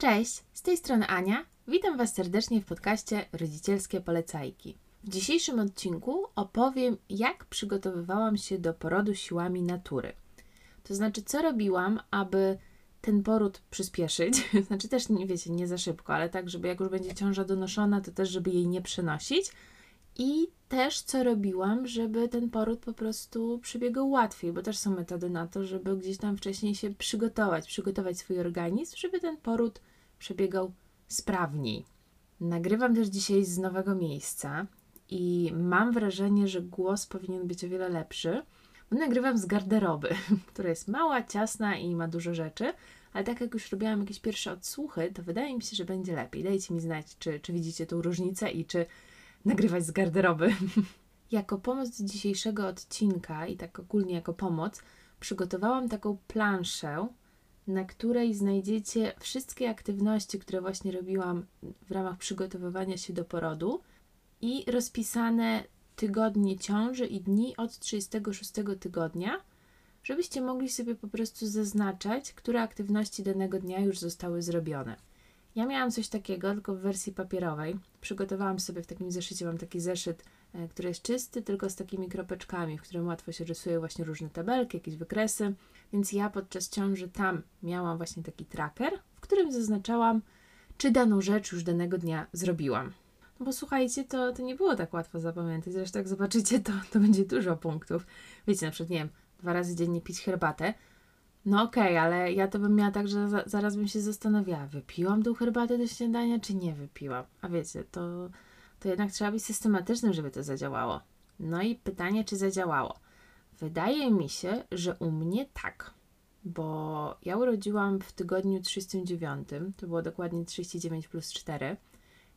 Cześć, z tej strony Ania. Witam Was serdecznie w podcaście Rodzicielskie Polecajki. W dzisiejszym odcinku opowiem, jak przygotowywałam się do porodu siłami natury. To znaczy, co robiłam, aby ten poród przyspieszyć. Znaczy, też nie wiecie, nie za szybko, ale tak, żeby jak już będzie ciąża donoszona, to też, żeby jej nie przenosić. I też, co robiłam, żeby ten poród po prostu przebiegał łatwiej, bo też są metody na to, żeby gdzieś tam wcześniej się przygotować, przygotować swój organizm, żeby ten poród przebiegał sprawniej. Nagrywam też dzisiaj z nowego miejsca i mam wrażenie, że głos powinien być o wiele lepszy, nagrywam z garderoby, która jest mała, ciasna i ma dużo rzeczy, ale tak jak już robiłam jakieś pierwsze odsłuchy, to wydaje mi się, że będzie lepiej. Dajcie mi znać, czy, czy widzicie tą różnicę i czy nagrywać z garderoby. jako pomoc dzisiejszego odcinka i tak ogólnie jako pomoc, przygotowałam taką planszę, na której znajdziecie wszystkie aktywności, które właśnie robiłam w ramach przygotowywania się do porodu i rozpisane tygodnie ciąży i dni od 36 tygodnia, żebyście mogli sobie po prostu zaznaczać, które aktywności danego dnia już zostały zrobione. Ja miałam coś takiego, tylko w wersji papierowej. Przygotowałam sobie w takim zeszycie, mam taki zeszyt, który jest czysty, tylko z takimi kropeczkami, w którym łatwo się rysuje właśnie różne tabelki, jakieś wykresy. Więc ja podczas ciąży tam miałam właśnie taki tracker, w którym zaznaczałam, czy daną rzecz już danego dnia zrobiłam. No bo słuchajcie, to, to nie było tak łatwo zapamiętać. Zresztą jak zobaczycie, to, to będzie dużo punktów. Wiecie, na przykład, nie wiem, dwa razy dziennie pić herbatę. No okej, okay, ale ja to bym miała tak, że za, zaraz bym się zastanawiała, wypiłam tą herbatę do śniadania, czy nie wypiłam. A wiecie, to, to jednak trzeba być systematycznym, żeby to zadziałało. No i pytanie, czy zadziałało. Wydaje mi się, że u mnie tak, bo ja urodziłam w tygodniu 39, to było dokładnie 39 plus 4,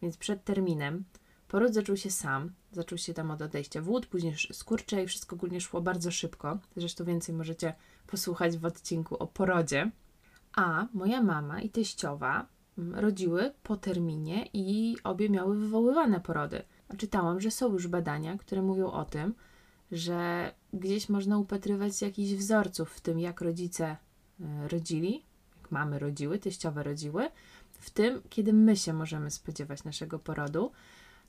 więc przed terminem. Poród zaczął się sam, zaczął się tam od odejścia wód, później skurcze i wszystko ogólnie szło bardzo szybko. Zresztą więcej możecie posłuchać w odcinku o porodzie. A moja mama i teściowa rodziły po terminie i obie miały wywoływane porody. Czytałam, że są już badania, które mówią o tym, że gdzieś można upatrywać jakichś wzorców w tym, jak rodzice e, rodzili, jak mamy rodziły, teściowe rodziły, w tym, kiedy my się możemy spodziewać naszego porodu.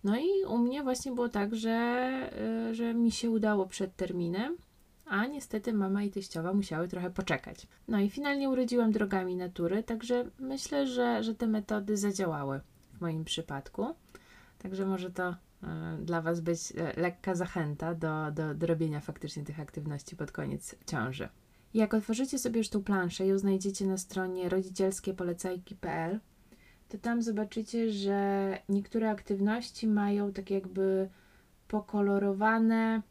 No i u mnie właśnie było tak, że, e, że mi się udało przed terminem, a niestety mama i teściowa musiały trochę poczekać. No i finalnie urodziłam drogami natury, także myślę, że, że te metody zadziałały w moim przypadku. Także może to E, dla Was być e, lekka zachęta do, do, do robienia faktycznie tych aktywności pod koniec ciąży. Jak otworzycie sobie już tą planszę, ją znajdziecie na stronie rodzicielskiepolecajki.pl, to tam zobaczycie, że niektóre aktywności mają tak jakby pokolorowane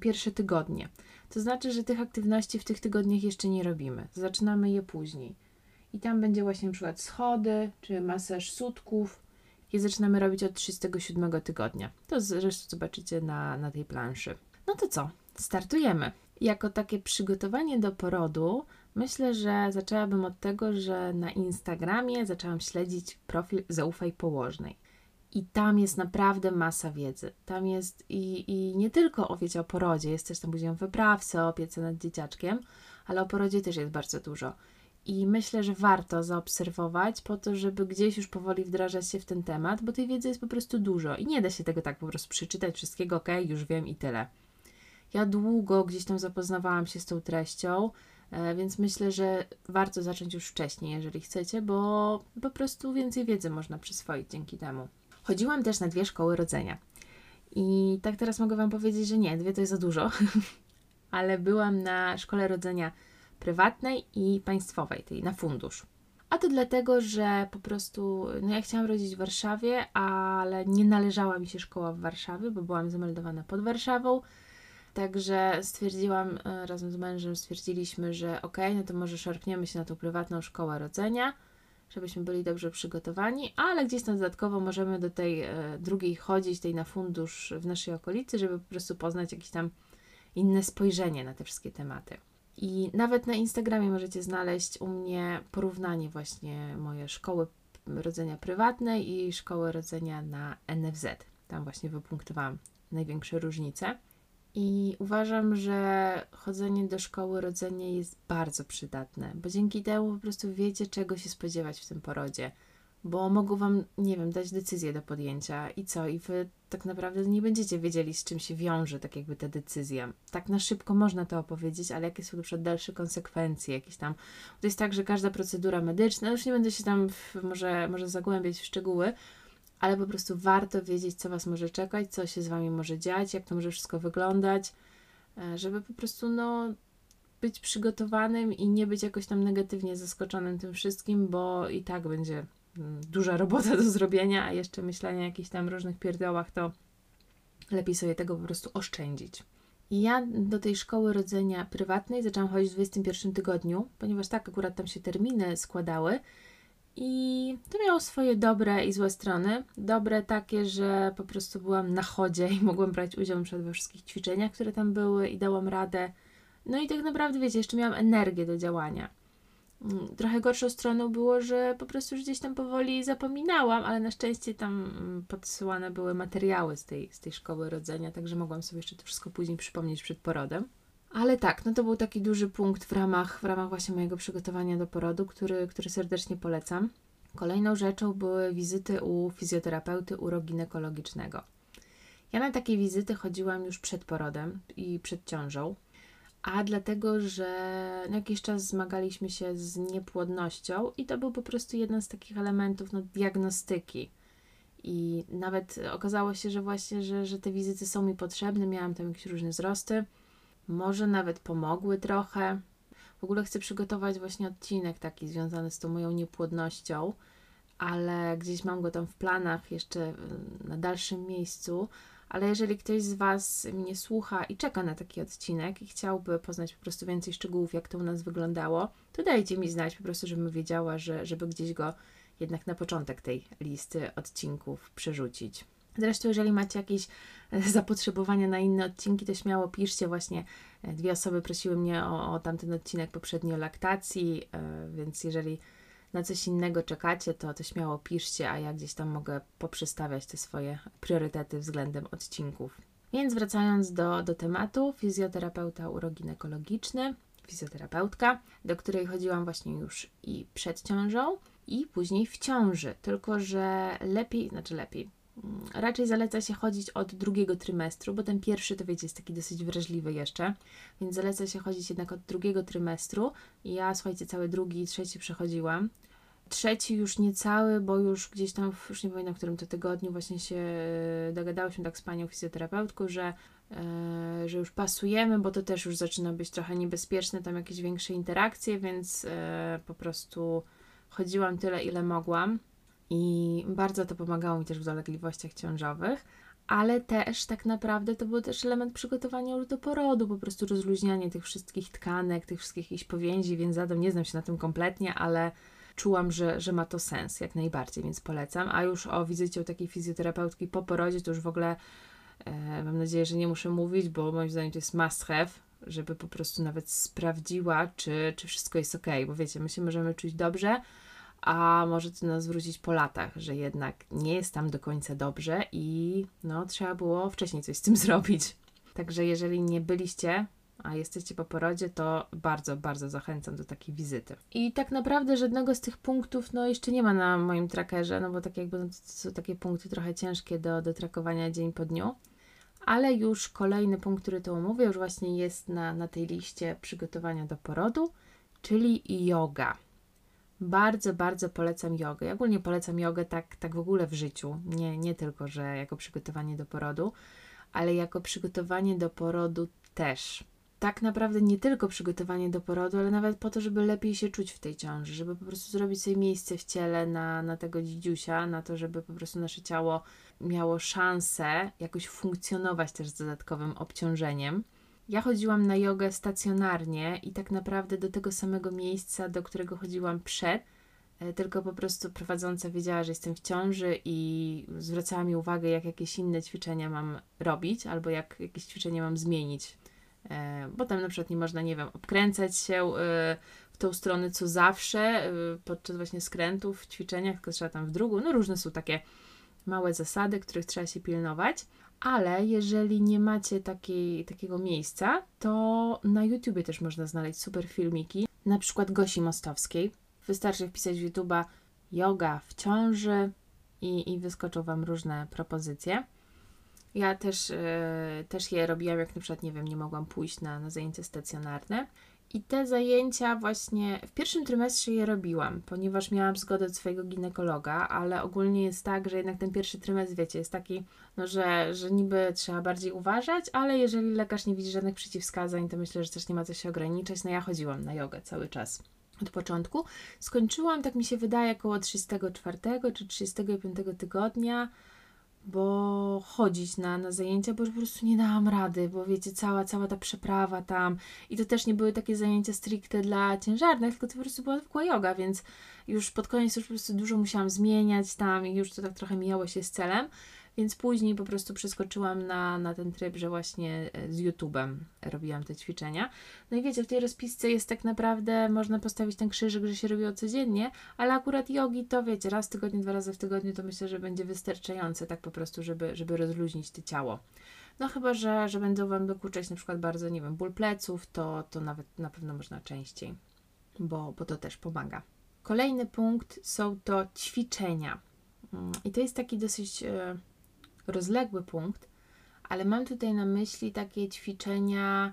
pierwsze tygodnie. To znaczy, że tych aktywności w tych tygodniach jeszcze nie robimy. Zaczynamy je później. I tam będzie właśnie na przykład schody, czy masaż sutków, je zaczynamy robić od 37 tygodnia. To zresztą zobaczycie na, na tej planszy. No to co? Startujemy. Jako takie przygotowanie do porodu, myślę, że zaczęłabym od tego, że na Instagramie zaczęłam śledzić profil Zaufaj Położnej. I tam jest naprawdę masa wiedzy. Tam jest i, i nie tylko o wiecie o porodzie, jest też tam później o wyprawce, o opiece nad dzieciaczkiem, ale o porodzie też jest bardzo dużo. I myślę, że warto zaobserwować po to, żeby gdzieś już powoli wdrażać się w ten temat, bo tej wiedzy jest po prostu dużo i nie da się tego tak po prostu przeczytać wszystkiego, ok, już wiem i tyle. Ja długo gdzieś tam zapoznawałam się z tą treścią, e, więc myślę, że warto zacząć już wcześniej, jeżeli chcecie, bo po prostu więcej wiedzy można przyswoić dzięki temu. Chodziłam też na dwie szkoły rodzenia. I tak teraz mogę Wam powiedzieć, że nie, dwie to jest za dużo, ale byłam na szkole rodzenia prywatnej i państwowej, tej na fundusz. A to dlatego, że po prostu no ja chciałam rodzić w Warszawie, ale nie należała mi się szkoła w Warszawie, bo byłam zameldowana pod Warszawą. Także stwierdziłam, e, razem z mężem stwierdziliśmy, że ok, no to może szarpniemy się na tą prywatną szkołę rodzenia, żebyśmy byli dobrze przygotowani, ale gdzieś tam dodatkowo możemy do tej e, drugiej chodzić, tej na fundusz w naszej okolicy, żeby po prostu poznać jakieś tam inne spojrzenie na te wszystkie tematy. I nawet na Instagramie możecie znaleźć u mnie porównanie właśnie mojej szkoły rodzenia prywatnej i szkoły rodzenia na NFZ. Tam właśnie wypunktowałam największe różnice. I uważam, że chodzenie do szkoły rodzenia jest bardzo przydatne, bo dzięki temu po prostu wiecie, czego się spodziewać w tym porodzie. Bo mogą wam, nie wiem, dać decyzję do podjęcia i co? I wy tak naprawdę nie będziecie wiedzieli, z czym się wiąże, tak jakby ta decyzja. Tak na szybko można to opowiedzieć, ale jakie są na przykład dalsze konsekwencje, jakieś tam. To jest tak, że każda procedura medyczna, już nie będę się tam w, może, może zagłębiać w szczegóły, ale po prostu warto wiedzieć, co Was może czekać, co się z Wami może dziać, jak to może wszystko wyglądać, e, żeby po prostu no, być przygotowanym i nie być jakoś tam negatywnie zaskoczonym tym wszystkim, bo i tak będzie mm, duża robota do zrobienia, a jeszcze myślenie o jakichś tam różnych pierdołach, to lepiej sobie tego po prostu oszczędzić. I ja do tej szkoły rodzenia prywatnej zaczęłam chodzić w 21 tygodniu, ponieważ tak akurat tam się terminy składały i to miało swoje dobre i złe strony. Dobre takie, że po prostu byłam na chodzie i mogłam brać udział we wszystkich ćwiczeniach, które tam były i dałam radę. No i tak naprawdę, wiecie, jeszcze miałam energię do działania. Mm, trochę gorszą stroną było, że po prostu już gdzieś tam powoli zapominałam, ale na szczęście tam mm, podsyłane były materiały z tej, z tej szkoły rodzenia, także mogłam sobie jeszcze to wszystko później przypomnieć przed porodem. Ale tak, no to był taki duży punkt w ramach, w ramach właśnie mojego przygotowania do porodu, który, który serdecznie polecam. Kolejną rzeczą były wizyty u fizjoterapeuty uroginekologicznego. Ja na takie wizyty chodziłam już przed porodem i przed ciążą, a dlatego, że jakiś czas zmagaliśmy się z niepłodnością i to był po prostu jeden z takich elementów no, diagnostyki. I nawet okazało się, że właśnie, że, że te wizyty są mi potrzebne, miałam tam jakieś różne wzrosty może nawet pomogły trochę. W ogóle chcę przygotować właśnie odcinek taki związany z tą moją niepłodnością, ale gdzieś mam go tam w planach jeszcze na dalszym miejscu. Ale jeżeli ktoś z Was mnie słucha i czeka na taki odcinek i chciałby poznać po prostu więcej szczegółów, jak to u nas wyglądało, to dajcie mi znać po prostu, żebym wiedziała, że, żeby gdzieś go jednak na początek tej listy odcinków przerzucić. Zresztą, jeżeli macie jakieś e, zapotrzebowania na inne odcinki, to śmiało piszcie. Właśnie e, dwie osoby prosiły mnie o, o tamten odcinek poprzedni o laktacji, e, więc jeżeli na coś innego czekacie, to, to śmiało piszcie, a ja gdzieś tam mogę poprzestawiać te swoje priorytety względem odcinków. Więc wracając do, do tematu, fizjoterapeuta uroginekologiczny, fizjoterapeutka, do której chodziłam właśnie już i przed ciążą, i później w ciąży. Tylko, że lepiej, znaczy lepiej, raczej zaleca się chodzić od drugiego trymestru, bo ten pierwszy to wiecie jest taki dosyć wrażliwy jeszcze, więc zaleca się chodzić jednak od drugiego trymestru. I ja słuchajcie, cały drugi i trzeci przechodziłam. Trzeci już nie cały, bo już gdzieś tam, już nie pamiętam w którym to tygodniu, właśnie się e, dogadałyśmy tak z panią fizjoterapeutką, że, e, że już pasujemy, bo to też już zaczyna być trochę niebezpieczne, tam jakieś większe interakcje, więc e, po prostu chodziłam tyle, ile mogłam i bardzo to pomagało mi też w dolegliwościach ciążowych, ale też tak naprawdę to był też element przygotowania do porodu, po prostu rozluźnianie tych wszystkich tkanek, tych wszystkich jakichś powięzi, więc zadam, nie znam się na tym kompletnie, ale czułam, że, że ma to sens jak najbardziej, więc polecam. A już o wizycie u takiej fizjoterapeutki po porodzie to już w ogóle e, mam nadzieję, że nie muszę mówić, bo moim zdaniem to jest must have, żeby po prostu nawet sprawdziła, czy, czy wszystko jest ok, bo wiecie, my się możemy czuć dobrze, a może to nas wrócić po latach, że jednak nie jest tam do końca dobrze i no trzeba było wcześniej coś z tym zrobić. Także jeżeli nie byliście, a jesteście po porodzie, to bardzo, bardzo zachęcam do takiej wizyty. I tak naprawdę żadnego z tych punktów no jeszcze nie ma na moim trackerze, no bo tak jakby no, to są takie punkty trochę ciężkie do, do trakowania dzień po dniu. Ale już kolejny punkt, który to omówię, już właśnie jest na, na tej liście przygotowania do porodu, czyli yoga. Bardzo, bardzo polecam jogę. Ja ogólnie polecam jogę tak, tak w ogóle w życiu. Nie, nie tylko, że jako przygotowanie do porodu, ale jako przygotowanie do porodu też. Tak naprawdę nie tylko przygotowanie do porodu, ale nawet po to, żeby lepiej się czuć w tej ciąży, żeby po prostu zrobić sobie miejsce w ciele na, na tego dzidziusia, na to, żeby po prostu nasze ciało miało szansę jakoś funkcjonować też z dodatkowym obciążeniem. Ja chodziłam na jogę stacjonarnie i tak naprawdę do tego samego miejsca, do którego chodziłam przed, e, tylko po prostu prowadząca wiedziała, że jestem w ciąży i zwracała mi uwagę, jak jakieś inne ćwiczenia mam robić, albo jak jakieś ćwiczenie mam zmienić. E, bo tam na przykład nie można, nie wiem, obkręcać się e, w tą stronę co zawsze podczas właśnie skrętów w ćwiczeniach, tylko trzeba tam w drugą. No różne są takie małe zasady, których trzeba się pilnować Ale jeżeli nie macie takiej, takiego miejsca, to na YouTubie też można znaleźć super filmiki, na przykład Gosi Mostowskiej. Wystarczy wpisać w YouTube'a yoga w ciąży i, i wyskoczą Wam różne propozycje. Ja też, yy, też je robiłam, jak na przykład, nie wiem, nie mogłam pójść na, na zajęcia stacjonarne. I te zajęcia właśnie w pierwszym trymestrze je robiłam, ponieważ miałam zgodę od swojego ginekologa, ale ogólnie jest tak, że jednak ten pierwszy trymestr, wiecie, jest taki, no, że, że niby trzeba bardziej uważać, ale jeżeli lekarz nie widzi żadnych przeciwwskazań, to myślę, że też nie ma co się ograniczać. No ja chodziłam na jogę cały czas od początku. Skończyłam, tak mi się wydaje, około 34 czy 35 tygodnia bo chodzić na, na zajęcia, bo po prostu nie dałam rady, bo wiecie, cała, cała ta przeprawa tam. I to też nie były takie zajęcia stricte dla ciężarnych, tylko to po prostu była zwykła yoga, więc już pod koniec już po prostu dużo musiałam zmieniać tam i już to tak trochę mijało się z celem, więc później po prostu przeskoczyłam na, na ten tryb, że właśnie e, z YouTube'em robiłam te ćwiczenia. No i wiecie, w tej rozpisce jest tak naprawdę, można postawić ten krzyżyk, że się robiło codziennie, ale akurat jogi to wiecie, raz w tygodniu, dwa razy w tygodniu to myślę, że będzie wystarczające tak po prostu, żeby, żeby rozluźnić to ciało. No chyba, że, że będą Wam dokuczać na przykład bardzo, nie wiem, ból pleców, to, to nawet na pewno można częściej, bo, bo to też pomaga. Kolejny punkt są to ćwiczenia. Mm, I to jest taki dosyć e, rozległy punkt, ale mam tutaj na myśli takie ćwiczenia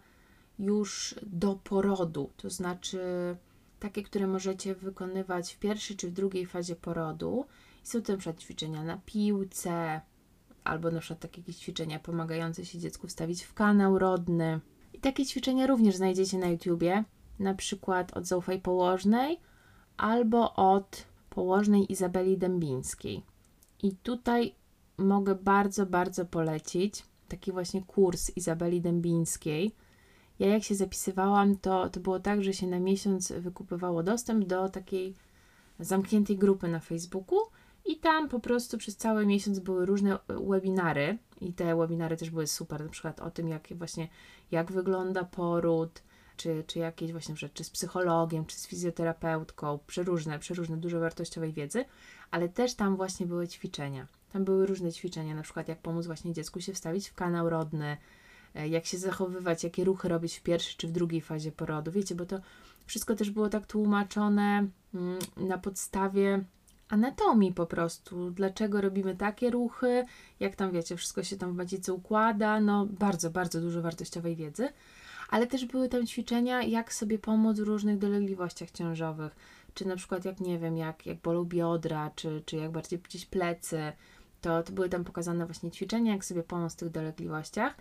już do porodu, to znaczy takie, które możecie wykonywać w pierwszej czy w drugiej fazie porodu. Są to przykład ćwiczenia na piłce, albo na przykład takie ćwiczenia pomagające się dziecku wstawić w kanał rodny. I takie ćwiczenia również znajdziecie na YouTubie, na przykład od Zaufaj Położnej albo od Położnej Izabeli Dębińskiej. I tutaj mogę bardzo, bardzo polecić taki właśnie kurs Izabeli Dębińskiej. Ja jak się zapisywałam, to, to było tak, że się na miesiąc wykupywało dostęp do takiej zamkniętej grupy na Facebooku i tam po prostu przez cały miesiąc były różne webinary i te webinary też były super, na przykład o tym, jak właśnie, jak wygląda poród, czy, czy jakieś właśnie rzeczy, czy z psychologiem, czy z fizjoterapeutką, przeróżne, przeróżne, dużo wartościowej wiedzy, ale też tam właśnie były ćwiczenia. Tam były różne ćwiczenia, na przykład jak pomóc właśnie dziecku się wstawić w kanał rodny, e, jak się zachowywać, jakie ruchy robić w pierwszej czy w drugiej fazie porodu. Wiecie, bo to wszystko też było tak tłumaczone mm, na podstawie anatomii po prostu. Dlaczego robimy takie ruchy, jak tam wiecie, wszystko się tam w macicy układa. No, bardzo, bardzo dużo wartościowej wiedzy. Ale też były tam ćwiczenia, jak sobie pomóc w różnych dolegliwościach ciążowych. Czy na przykład, jak nie wiem, jak, jak bolą biodra, czy, czy jak bardziej gdzieś plecy to, to były tam pokazane właśnie ćwiczenia, jak sobie pomóc w tych dolegliwościach.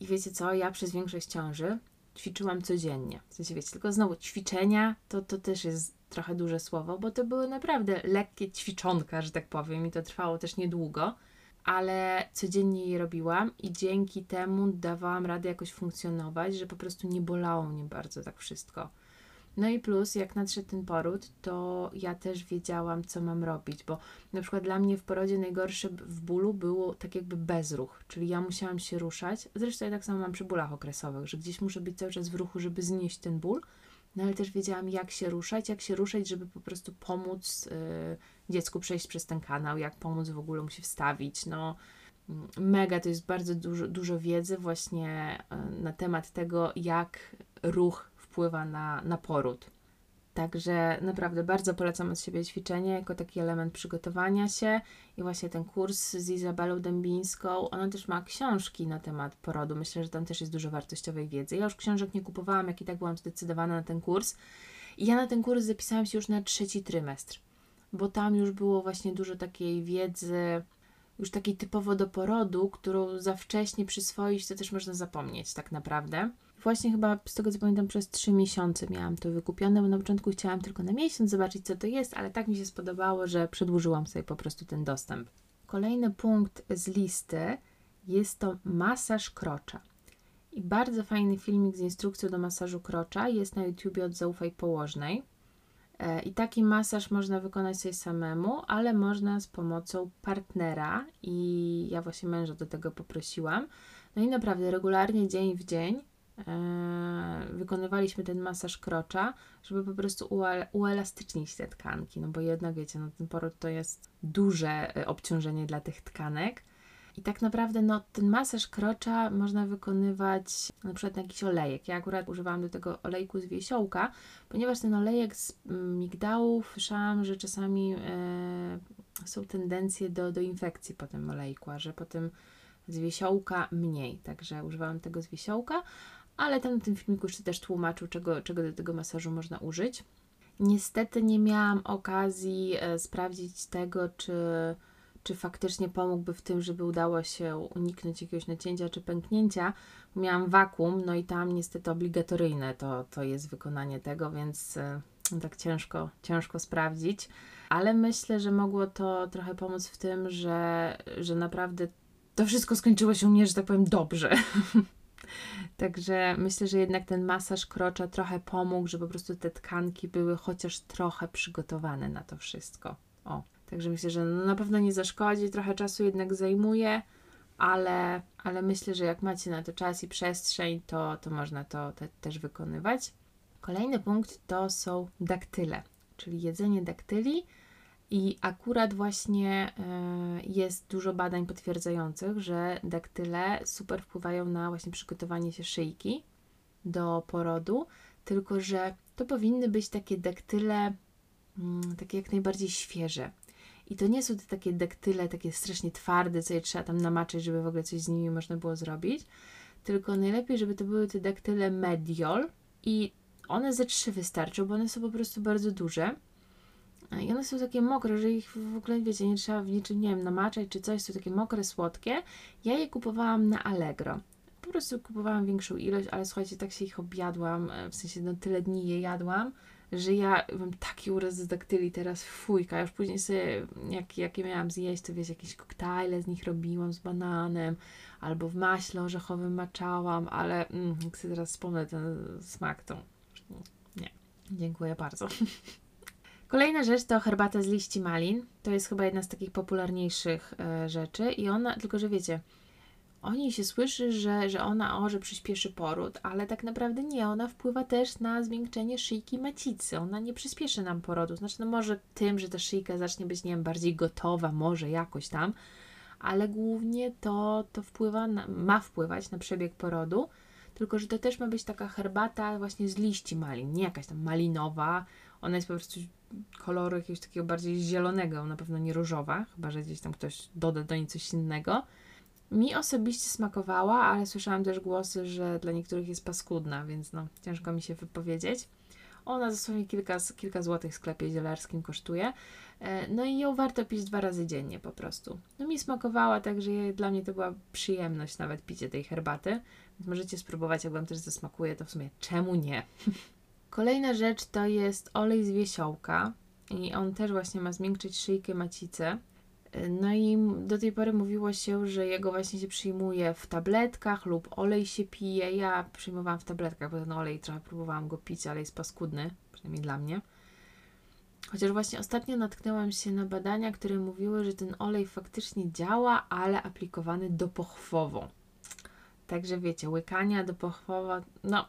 I wiecie co, ja przez większość ciąży ćwiczyłam codziennie. W sensie wiecie, tylko znowu ćwiczenia to, to też jest trochę duże słowo, bo to były naprawdę lekkie ćwiczonka, że tak powiem, i to trwało też niedługo, ale codziennie je robiłam i dzięki temu dawałam radę jakoś funkcjonować, że po prostu nie bolało mnie bardzo tak wszystko. No i plus, jak nadszedł ten poród, to ja też wiedziałam, co mam robić, bo na przykład dla mnie w porodzie najgorsze w bólu było tak jakby bezruch, czyli ja musiałam się ruszać. Zresztą ja tak samo mam przy bólach okresowych, że gdzieś muszę być cały czas w ruchu, żeby znieść ten ból, no ale też wiedziałam, jak się ruszać, jak się ruszać, żeby po prostu pomóc y, dziecku przejść przez ten kanał, jak pomóc w ogóle mu się wstawić. No, mm, mega to jest bardzo dużo, dużo wiedzy właśnie y, na temat tego, jak ruch wpływa na, na poród. Także naprawdę bardzo polecam od siebie ćwiczenie jako taki element przygotowania się i właśnie ten kurs z Izabelą Dębińską. Ona też ma książki na temat porodu. Myślę, że tam też jest dużo wartościowej wiedzy. Ja już książek nie kupowałam, jak i tak byłam zdecydowana na ten kurs. I ja na ten kurs zapisałam się już na trzeci trymestr, bo tam już było właśnie dużo takiej wiedzy, już takiej typowo do porodu, którą za wcześnie przyswoić, to też można zapomnieć tak naprawdę. Właśnie chyba z tego co pamiętam przez trzy miesiące miałam to wykupione, bo na początku chciałam tylko na miesiąc zobaczyć co to jest, ale tak mi się spodobało, że przedłużyłam sobie po prostu ten dostęp. Kolejny punkt z listy jest to masaż krocza. I bardzo fajny filmik z instrukcją do masażu krocza jest na YouTubie od Zaufaj Położnej. E, I taki masaż można wykonać sobie samemu, ale można z pomocą partnera. I ja właśnie męża do tego poprosiłam. No i naprawdę regularnie dzień w dzień e, wykonywaliśmy ten masaż krocza, żeby po prostu uelastycznić te tkanki, no bo jednak wiecie, no ten poród to jest duże e, obciążenie dla tych tkanek I tak naprawdę no, ten masaż krocza można wykonywać na przykład na jakiś olejek. Ja akurat używałam do tego olejku z wiesiołka, ponieważ ten olejek z migdałów, słyszałam, że czasami e, są tendencje do, do infekcji po tym olejku, a że po tym z wiesiołka mniej. Także używałam tego z wiesiołka, ale tam na tym filmiku jeszcze też tłumaczył, czego, czego do tego masażu można użyć. Niestety nie miałam okazji e, sprawdzić tego, czy czy faktycznie pomógłby w tym, żeby udało się uniknąć jakiegoś nacięcia czy pęknięcia. Miałam wakum, no i tam niestety obligatoryjne to, to jest wykonanie tego, więc e, tak ciężko, ciężko sprawdzić. Ale myślę, że mogło to trochę pomóc w tym, że, że naprawdę to wszystko skończyło się u mnie, że tak powiem, dobrze. Także myślę, że jednak ten masaż krocza trochę pomógł, że po prostu te tkanki były chociaż trochę przygotowane na to wszystko. O. Także myślę, że no na pewno nie zaszkodzi, trochę czasu jednak zajmuje, ale, ale myślę, że jak macie na to czas i przestrzeń, to, to można to te, też wykonywać. Kolejny punkt to są daktyle, czyli jedzenie daktyli. I akurat właśnie y, jest dużo badań potwierdzających, że daktyle super wpływają na właśnie przygotowanie się szyjki do porodu, tylko że to powinny być takie daktyle mm, takie jak najbardziej świeże. I to nie są te takie daktyle, takie strasznie twarde, co je trzeba tam namaczać, żeby w ogóle coś z nimi można było zrobić. Tylko najlepiej, żeby to były te daktyle mediol i one ze trzy wystarczą, bo one są po prostu bardzo duże. I one są takie mokre, że ich w ogóle, wiecie, nie trzeba w niczym, nie wiem, namaczać czy coś, są takie mokre, słodkie. Ja je kupowałam na Allegro. Po prostu kupowałam większą ilość, ale słuchajcie, tak się ich objadłam, w sensie no tyle dni je jadłam, że ja mam taki uraz z daktyli teraz fujka. Już później sobie, jak, jakie miałam zjeść, to wiesz, jakieś koktajle z nich robiłam z bananem, albo w maśle orzechowym maczałam, ale mm, jak sobie teraz wspomnę ten smak, to nie. Dziękuję bardzo. Kolejna rzecz to herbata z liści malin. To jest chyba jedna z takich popularniejszych e, rzeczy i ona, tylko że wiecie, o niej się słyszy, że, że ona o, że przyspieszy poród, ale tak naprawdę nie, ona wpływa też na zmiękczenie szyjki macicy. Ona nie przyspieszy nam porodu. Znaczy, no może tym, że ta szyjka zacznie być, nie wiem, bardziej gotowa, może jakoś tam, ale głównie to, to wpływa na, ma wpływać na przebieg porodu, tylko że to też ma być taka herbata właśnie z liści malin, nie jakaś tam malinowa. Ona jest po prostu koloru jakiegoś takiego bardziej zielonego, na pewno nie różowa, chyba że gdzieś tam ktoś doda do niej coś innego. Mi osobiście smakowała, ale słyszałam też głosy, że dla niektórych jest paskudna, więc no, ciężko mi się wypowiedzieć. Ona dosłownie kilka, kilka złotych w sklepie zielarskim kosztuje. E, no i ją warto pić dwa razy dziennie po prostu. No mi smakowała, także dla mnie to była przyjemność nawet picie tej herbaty. Więc możecie spróbować, jak Wam też zasmakuje, to w sumie czemu nie? Kolejna rzecz to jest olej z wiesiołka i on też właśnie ma zmiękczyć szyjkę macicy. No i do tej pory mówiło się, że jego właśnie się przyjmuje w tabletkach lub olej się pije. Ja przyjmowałam w tabletkach, bo ten olej trochę próbowałam go pić, ale jest paskudny, przynajmniej dla mnie. Chociaż właśnie ostatnio natknęłam się na badania, które mówiły, że ten olej faktycznie działa, ale aplikowany dopochwowo. Także wiecie, łykania dopochwowo, no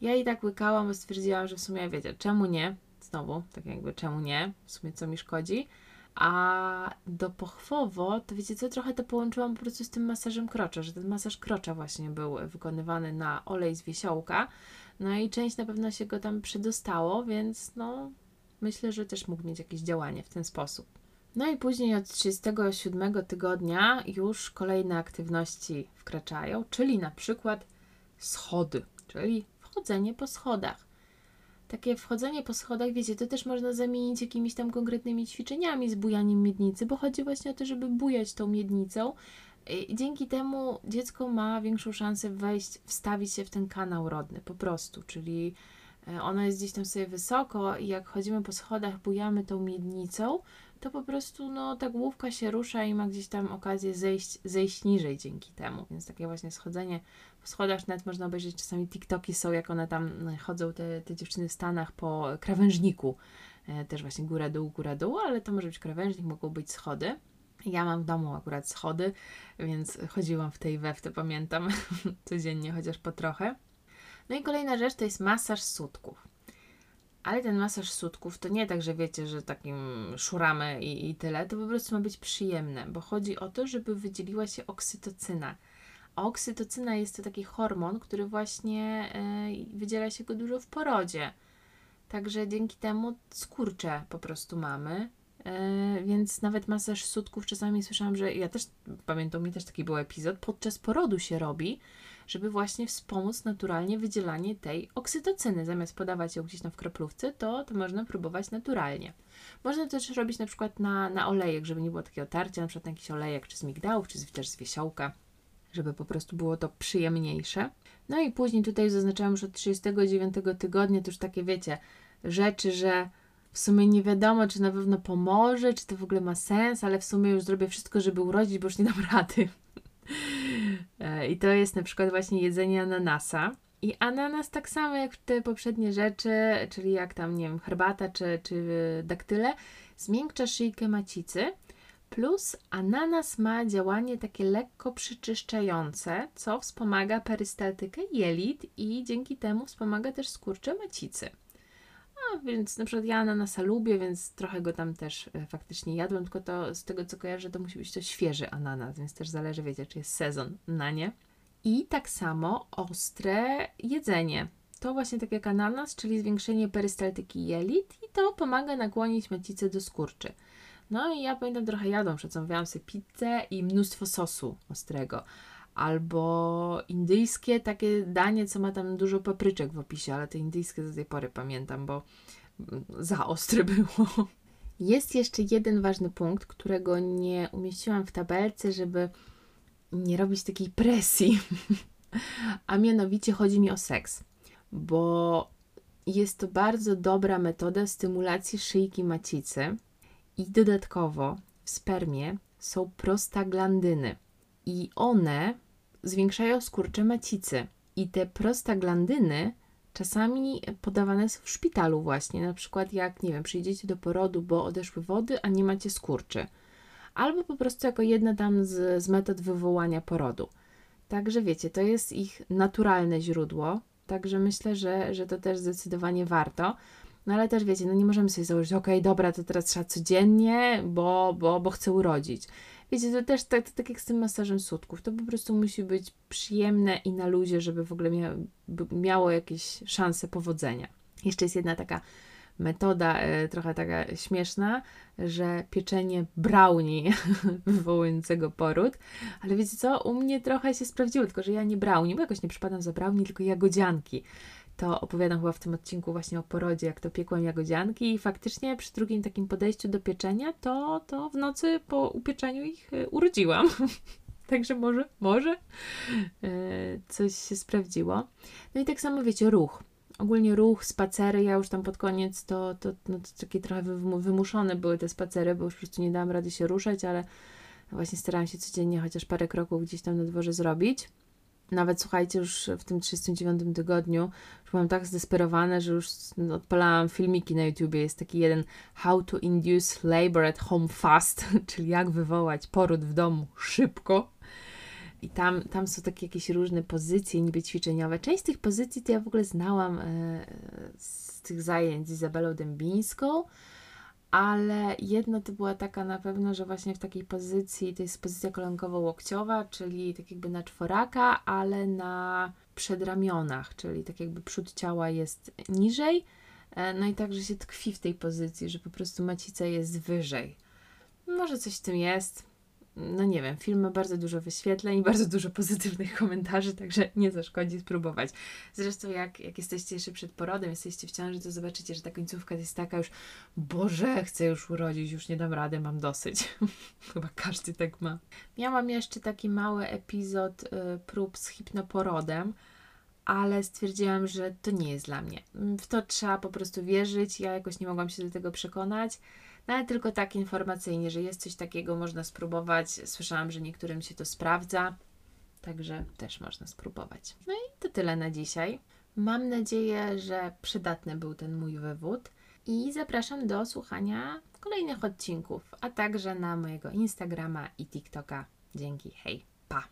ja i tak łykałam, bo stwierdziłam, że w sumie wiecie, czemu nie? Znowu, tak jakby czemu nie? W sumie co mi szkodzi? A do pochwowo, to wiecie co, trochę to połączyłam po prostu z tym masażem krocza, że ten masaż krocza właśnie był wykonywany na olej z wiesiołka. No i część na pewno się go tam przedostało, więc no myślę, że też mógł mieć jakieś działanie w ten sposób. No i później od 37 tygodnia już kolejne aktywności wkraczają, czyli na przykład schody, czyli wchodzenie po schodach takie wchodzenie po schodach, wiecie, to też można zamienić jakimiś tam konkretnymi ćwiczeniami z bujaniem miednicy, bo chodzi właśnie o to, żeby bujać tą miednicą. I dzięki temu dziecko ma większą szansę wejść, wstawić się w ten kanał rodny, po prostu, czyli e, ona jest gdzieś tam sobie wysoko i jak chodzimy po schodach, bujamy tą miednicą, to po prostu no, ta główka się rusza i ma gdzieś tam okazję zejść, zejść niżej dzięki temu. Więc takie właśnie schodzenie po schodach, nawet można obejrzeć czasami TikToki są, jak one tam e, chodzą, te, te dziewczyny w Stanach po krawężniku. E, też właśnie góra, dół, góra, dół, ale to może być krawężnik, mogą być schody. Ja mam w domu akurat schody, więc chodziłam w tej we w to pamiętam codziennie, chociaż po trochę. No i kolejna rzecz to jest masaż sutków. Ale ten masaż sutków to nie tak, że wiecie, że takim szuramy i, i tyle, to po prostu ma być przyjemne, bo chodzi o to, żeby wydzieliła się oksytocyna. A oksytocyna jest to taki hormon, który właśnie y, wydziela się go dużo w porodzie. Także dzięki temu skurcze po prostu mamy. Yy, więc nawet masaż sutków czasami słyszałam, że ja też pamiętam, mi też taki był epizod, podczas porodu się robi, żeby właśnie wspomóc naturalnie wydzielanie tej oksytocyny. Zamiast podawać ją gdzieś tam w kroplówce, to, to można próbować naturalnie. Można też robić na przykład na, na olejek, żeby nie było takiego tarcia, na przykład na jakiś olejek, czy z migdałów, czy też z wiesiołka, żeby po prostu było to przyjemniejsze. No i później tutaj zaznaczałam już od 39 tygodnia, to już takie wiecie, rzeczy, że w sumie nie wiadomo, czy na pewno pomoże, czy to w ogóle ma sens, ale w sumie już zrobię wszystko, żeby urodzić, bo już nie dam rady. E, I to jest na przykład właśnie jedzenie ananasa. I ananas tak samo jak te poprzednie rzeczy, czyli jak tam, nie wiem, herbata czy, czy daktyle, zmiękcza szyjkę macicy. Plus ananas ma działanie takie lekko przyczyszczające, co wspomaga perystaltykę jelit i dzięki temu wspomaga też skurcze macicy. Więc na przykład ja ananasa lubię, więc trochę go tam też e, faktycznie jadłem, tylko to z tego co kojarzę, to musi być to świeży ananas, więc też zależy, wiecie, czy jest sezon na nie. I tak samo ostre jedzenie. To właśnie tak jak ananas, czyli zwiększenie perystaltyki jelit i to pomaga nakłonić macicę do skurczy. No i ja pamiętam trochę jadłam, przecąwiałam sobie pizzę i mnóstwo sosu ostrego albo indyjskie takie danie, co ma tam dużo papryczek w opisie, ale te indyjskie do tej pory pamiętam, bo za ostre było. Jest jeszcze jeden ważny punkt, którego nie umieściłam w tabelce, żeby nie robić takiej presji. A mianowicie chodzi mi o seks, bo jest to bardzo dobra metoda stymulacji szyjki macicy i dodatkowo w spermie są prostaglandyny i one zwiększają skurcze macicy. I te prostaglandyny czasami podawane są w szpitalu właśnie, na przykład jak, nie wiem, przyjdziecie do porodu, bo odeszły wody, a nie macie skurczy. Albo po prostu jako jedna tam z, z metod wywołania porodu. Także wiecie, to jest ich naturalne źródło, także myślę, że, że to też zdecydowanie warto. No ale też wiecie, no nie możemy sobie założyć, ok, dobra, to teraz trzeba codziennie, bo, bo, bo chcę urodzić. Wiecie, to też tak, tak jak z tym masażem sutków, to po prostu musi być przyjemne i na luzie, żeby w ogóle mia miało jakieś szanse powodzenia. Jeszcze jest jedna taka metoda, e, trochę taka śmieszna, że pieczenie brownie wywołującego poród, ale wiecie co, u mnie trochę się sprawdziło, tylko że ja nie brownie, bo jakoś nie przypadam za brownie, tylko jagodzianki to opowiadam chyba w tym odcinku właśnie o porodzie, jak to piekłam jagodzianki i faktycznie przy drugim takim podejściu do pieczenia, to, to w nocy po upieczeniu ich e, urodziłam. Także może, może e, coś się sprawdziło. No i tak samo wiecie, ruch. Ogólnie ruch, spacery, ja już tam pod koniec to, to, no, to takie trochę wymuszone były te spacery, bo już po prostu nie dałam rady się ruszać, ale właśnie starałam się codziennie chociaż parę kroków gdzieś tam na dworze zrobić. Nawet słuchajcie, już w tym 39 tygodniu już byłam tak zdesperowana, że już odpalałam filmiki na YouTubie. Jest taki jeden How to induce labor at home fast, czyli jak wywołać poród w domu szybko. I tam, tam są takie jakieś różne pozycje niby ćwiczeniowe. Część z tych pozycji to ja w ogóle znałam e, z tych zajęć z Izabelą Dębińską, ale jedna to była taka na pewno, że właśnie w takiej pozycji, to jest pozycja kolankowo-łokciowa, czyli tak jakby na czworaka, ale na przedramionach, czyli tak jakby przód ciała jest niżej, e, no i także się tkwi w tej pozycji, że po prostu macica jest wyżej. Może coś w tym jest, no nie wiem, film ma bardzo dużo wyświetleń, bardzo dużo pozytywnych komentarzy, także nie zaszkodzi spróbować. Zresztą jak, jak jesteście jeszcze przed porodem, jesteście w ciąży, to zobaczycie, że ta końcówka jest taka już, Boże, chcę już urodzić, już nie dam rady, mam dosyć. Chyba każdy tak ma. Miałam jeszcze taki mały epizod y, prób z hipnoporodem, ale stwierdziłam, że to nie jest dla mnie. W to trzeba po prostu wierzyć, ja jakoś nie mogłam się do tego przekonać. No ale tylko tak informacyjnie, że jest coś takiego, można spróbować. Słyszałam, że niektórym się to sprawdza, także też można spróbować. No i to tyle na dzisiaj. Mam nadzieję, że przydatny był ten mój wywód i zapraszam do słuchania kolejnych odcinków, a także na mojego Instagrama i TikToka. Dzięki, hej, pa!